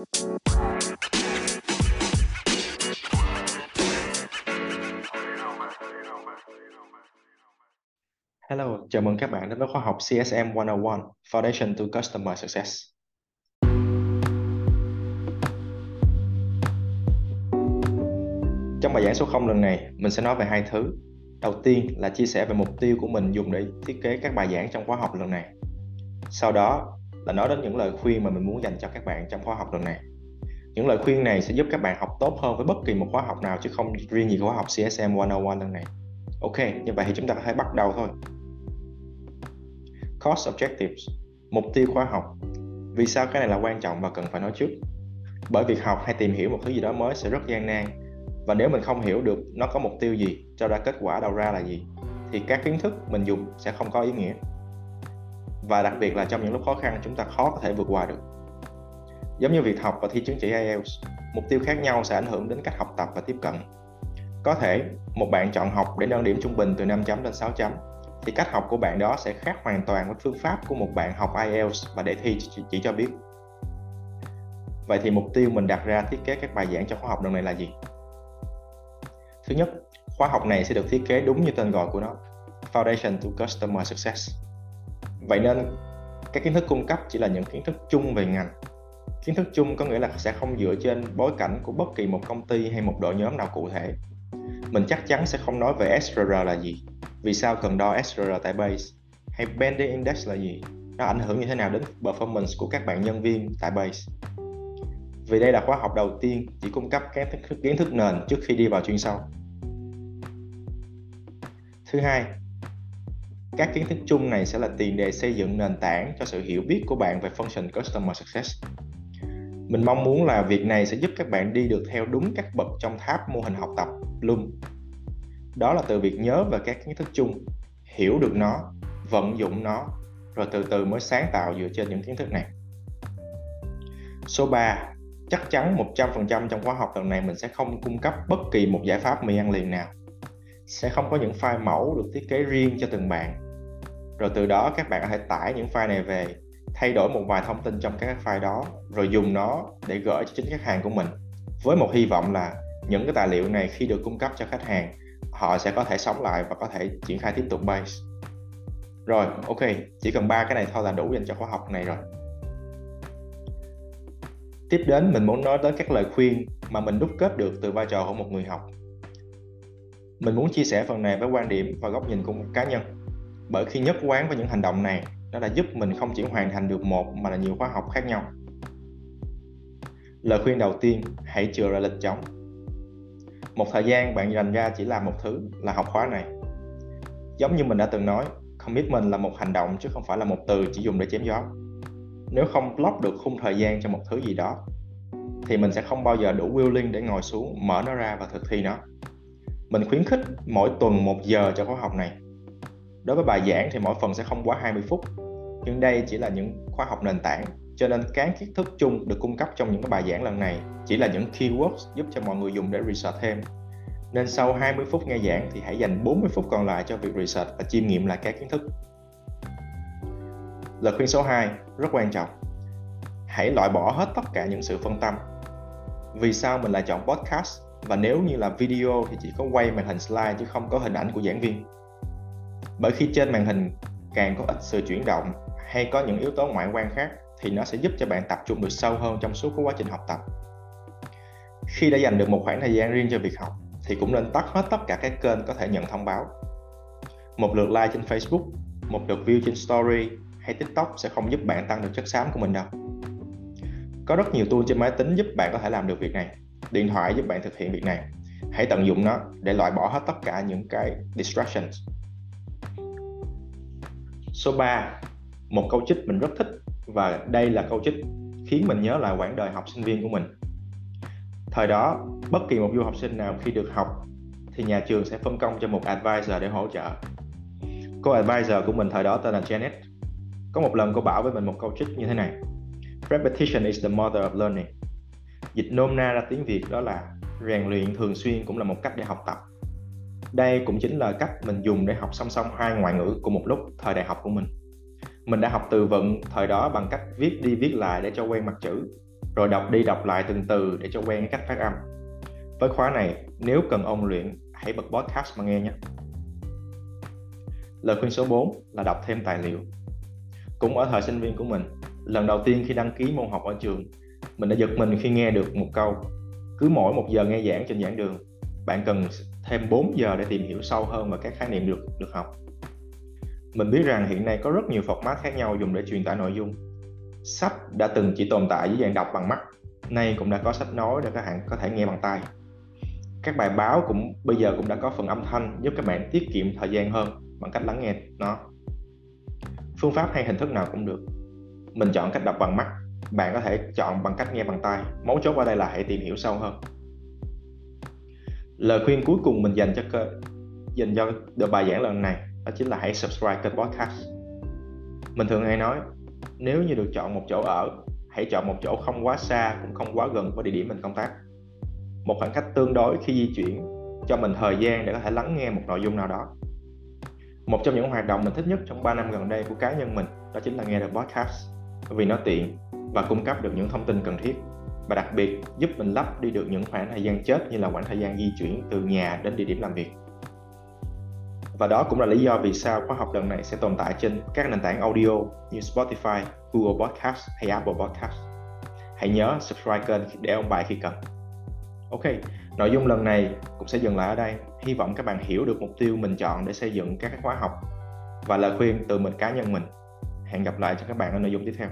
Hello, chào mừng các bạn đến với khóa học CSM 101 Foundation to Customer Success. Trong bài giảng số 0 lần này, mình sẽ nói về hai thứ. Đầu tiên là chia sẻ về mục tiêu của mình dùng để thiết kế các bài giảng trong khóa học lần này. Sau đó là nói đến những lời khuyên mà mình muốn dành cho các bạn trong khóa học lần này. Những lời khuyên này sẽ giúp các bạn học tốt hơn với bất kỳ một khóa học nào chứ không riêng gì khóa học CSM 101 lần này. Ok, như vậy thì chúng ta có thể bắt đầu thôi. Cost Objectives Mục tiêu khóa học Vì sao cái này là quan trọng và cần phải nói trước? Bởi việc học hay tìm hiểu một thứ gì đó mới sẽ rất gian nan và nếu mình không hiểu được nó có mục tiêu gì, cho ra kết quả đầu ra là gì thì các kiến thức mình dùng sẽ không có ý nghĩa và đặc biệt là trong những lúc khó khăn chúng ta khó có thể vượt qua được giống như việc học và thi chứng chỉ IELTS mục tiêu khác nhau sẽ ảnh hưởng đến cách học tập và tiếp cận có thể một bạn chọn học để nâng điểm trung bình từ 5 chấm lên 6 chấm thì cách học của bạn đó sẽ khác hoàn toàn với phương pháp của một bạn học IELTS và đề thi chỉ cho biết. Vậy thì mục tiêu mình đặt ra thiết kế các bài giảng cho khóa học lần này là gì? Thứ nhất, khóa học này sẽ được thiết kế đúng như tên gọi của nó, Foundation to Customer Success. Vậy nên, các kiến thức cung cấp chỉ là những kiến thức chung về ngành. Kiến thức chung có nghĩa là sẽ không dựa trên bối cảnh của bất kỳ một công ty hay một đội nhóm nào cụ thể. Mình chắc chắn sẽ không nói về SRR là gì, vì sao cần đo SRR tại base hay Bending Index là gì nó ảnh hưởng như thế nào đến performance của các bạn nhân viên tại base vì đây là khóa học đầu tiên chỉ cung cấp các kiến thức nền trước khi đi vào chuyên sâu thứ hai các kiến thức chung này sẽ là tiền đề xây dựng nền tảng cho sự hiểu biết của bạn về function customer success. Mình mong muốn là việc này sẽ giúp các bạn đi được theo đúng các bậc trong tháp mô hình học tập Bloom đó là từ việc nhớ về các kiến thức chung, hiểu được nó, vận dụng nó, rồi từ từ mới sáng tạo dựa trên những kiến thức này. Số 3 chắc chắn 100% trong khóa học lần này mình sẽ không cung cấp bất kỳ một giải pháp mì ăn liền nào sẽ không có những file mẫu được thiết kế riêng cho từng bạn. Rồi từ đó, các bạn có thể tải những file này về, thay đổi một vài thông tin trong các file đó, rồi dùng nó để gửi cho chính khách hàng của mình, với một hy vọng là những cái tài liệu này khi được cung cấp cho khách hàng, họ sẽ có thể sống lại và có thể triển khai tiếp tục base. Rồi, ok, chỉ cần ba cái này thôi là đủ dành cho khóa học này rồi. Tiếp đến, mình muốn nói tới các lời khuyên mà mình đúc kết được từ vai trò của một người học mình muốn chia sẻ phần này với quan điểm và góc nhìn của một cá nhân. Bởi khi nhất quán với những hành động này, nó đã giúp mình không chỉ hoàn thành được một mà là nhiều khóa học khác nhau. Lời khuyên đầu tiên, hãy chừa ra lịch trống một thời gian bạn dành ra chỉ làm một thứ là học khóa này. Giống như mình đã từng nói, commitment là một hành động chứ không phải là một từ chỉ dùng để chém gió. Nếu không block được khung thời gian cho một thứ gì đó, thì mình sẽ không bao giờ đủ willing để ngồi xuống, mở nó ra và thực thi nó mình khuyến khích mỗi tuần một giờ cho khóa học này đối với bài giảng thì mỗi phần sẽ không quá 20 phút, nhưng đây chỉ là những khóa học nền tảng cho nên các kiến thức chung được cung cấp trong những cái bài giảng lần này chỉ là những keywords giúp cho mọi người dùng để research thêm. Nên sau 20 phút nghe giảng thì hãy dành 40 phút còn lại cho việc research và chiêm nghiệm lại các kiến thức. Lời khuyên số 2 rất quan trọng. Hãy loại bỏ hết tất cả những sự phân tâm. Vì sao mình lại chọn podcast và nếu như là video thì chỉ có quay màn hình slide chứ không có hình ảnh của giảng viên. Bởi khi trên màn hình càng có ít sự chuyển động hay có những yếu tố ngoại quan khác thì nó sẽ giúp cho bạn tập trung được sâu hơn trong suốt quá trình học tập. Khi đã dành được một khoảng thời gian riêng cho việc học thì cũng nên tắt hết tất cả các kênh có thể nhận thông báo. Một lượt like trên Facebook, một lượt view trên story hay TikTok sẽ không giúp bạn tăng được chất xám của mình đâu. Có rất nhiều tool trên máy tính giúp bạn có thể làm được việc này điện thoại giúp bạn thực hiện việc này. Hãy tận dụng nó để loại bỏ hết tất cả những cái distractions. Số 3 một câu trích mình rất thích và đây là câu trích khiến mình nhớ lại quãng đời học sinh viên của mình. Thời đó, bất kỳ một du học sinh nào khi được học thì nhà trường sẽ phân công cho một advisor để hỗ trợ. Cô advisor của mình thời đó tên là Janet. Có một lần cô bảo với mình một câu trích như thế này. Repetition is the mother of learning dịch nôm na ra tiếng việt đó là rèn luyện thường xuyên cũng là một cách để học tập. Đây cũng chính là cách mình dùng để học song song hai ngoại ngữ cùng một lúc thời đại học của mình. Mình đã học từ vựng, thời đó bằng cách viết đi viết lại để cho quen mặt chữ, rồi đọc đi đọc lại từng từ để cho quen cái cách phát âm. Với khóa này, nếu cần ôn luyện, hãy bật podcast mà nghe nhé. Lời khuyên số 4 là đọc thêm tài liệu. Cũng ở thời sinh viên của mình, lần đầu tiên khi đăng ký môn học ở trường mình đã giật mình khi nghe được một câu, cứ mỗi một giờ nghe giảng trên giảng đường, bạn cần thêm 4 giờ để tìm hiểu sâu hơn về các khái niệm được được học. Mình biết rằng hiện nay có rất nhiều format khác nhau dùng để truyền tải nội dung. Sách đã từng chỉ tồn tại dưới dạng đọc bằng mắt, nay cũng đã có sách nói để các bạn có thể nghe bằng tay các bài báo cũng, bây giờ cũng đã có phần âm thanh giúp các bạn tiết kiệm thời gian hơn bằng cách lắng nghe nó. Phương pháp hay hình thức nào cũng được. Mình chọn cách đọc bằng mắt bạn có thể chọn bằng cách nghe bằng tay. mấu chốt ở đây là hãy tìm hiểu sâu hơn. Lời khuyên cuối cùng mình dành cho cơ, dành cho được bài giảng lần này đó chính là hãy subscribe kênh podcast. Mình thường hay nói, nếu như được chọn một chỗ ở, hãy chọn một chỗ không quá xa, cũng không quá gần với địa điểm mình công tác. Một khoảng cách tương đối khi di chuyển cho mình thời gian để có thể lắng nghe một nội dung nào đó. Một trong những hoạt động mình thích nhất trong 3 năm gần đây của cá nhân mình đó chính là nghe được podcast. Vì nó tiện và cung cấp được những thông tin cần thiết và đặc biệt giúp mình lắp đi được những khoảng thời gian chết như là khoảng thời gian di chuyển từ nhà đến địa điểm làm việc và đó cũng là lý do vì sao khóa học lần này sẽ tồn tại trên các nền tảng audio như Spotify, Google Podcast hay Apple Podcast. Hãy nhớ subscribe kênh để ông bài khi cần. Ok, nội dung lần này cũng sẽ dừng lại ở đây. Hy vọng các bạn hiểu được mục tiêu mình chọn để xây dựng các khóa học và lời khuyên từ mình cá nhân mình. Hẹn gặp lại cho các bạn ở nội dung tiếp theo.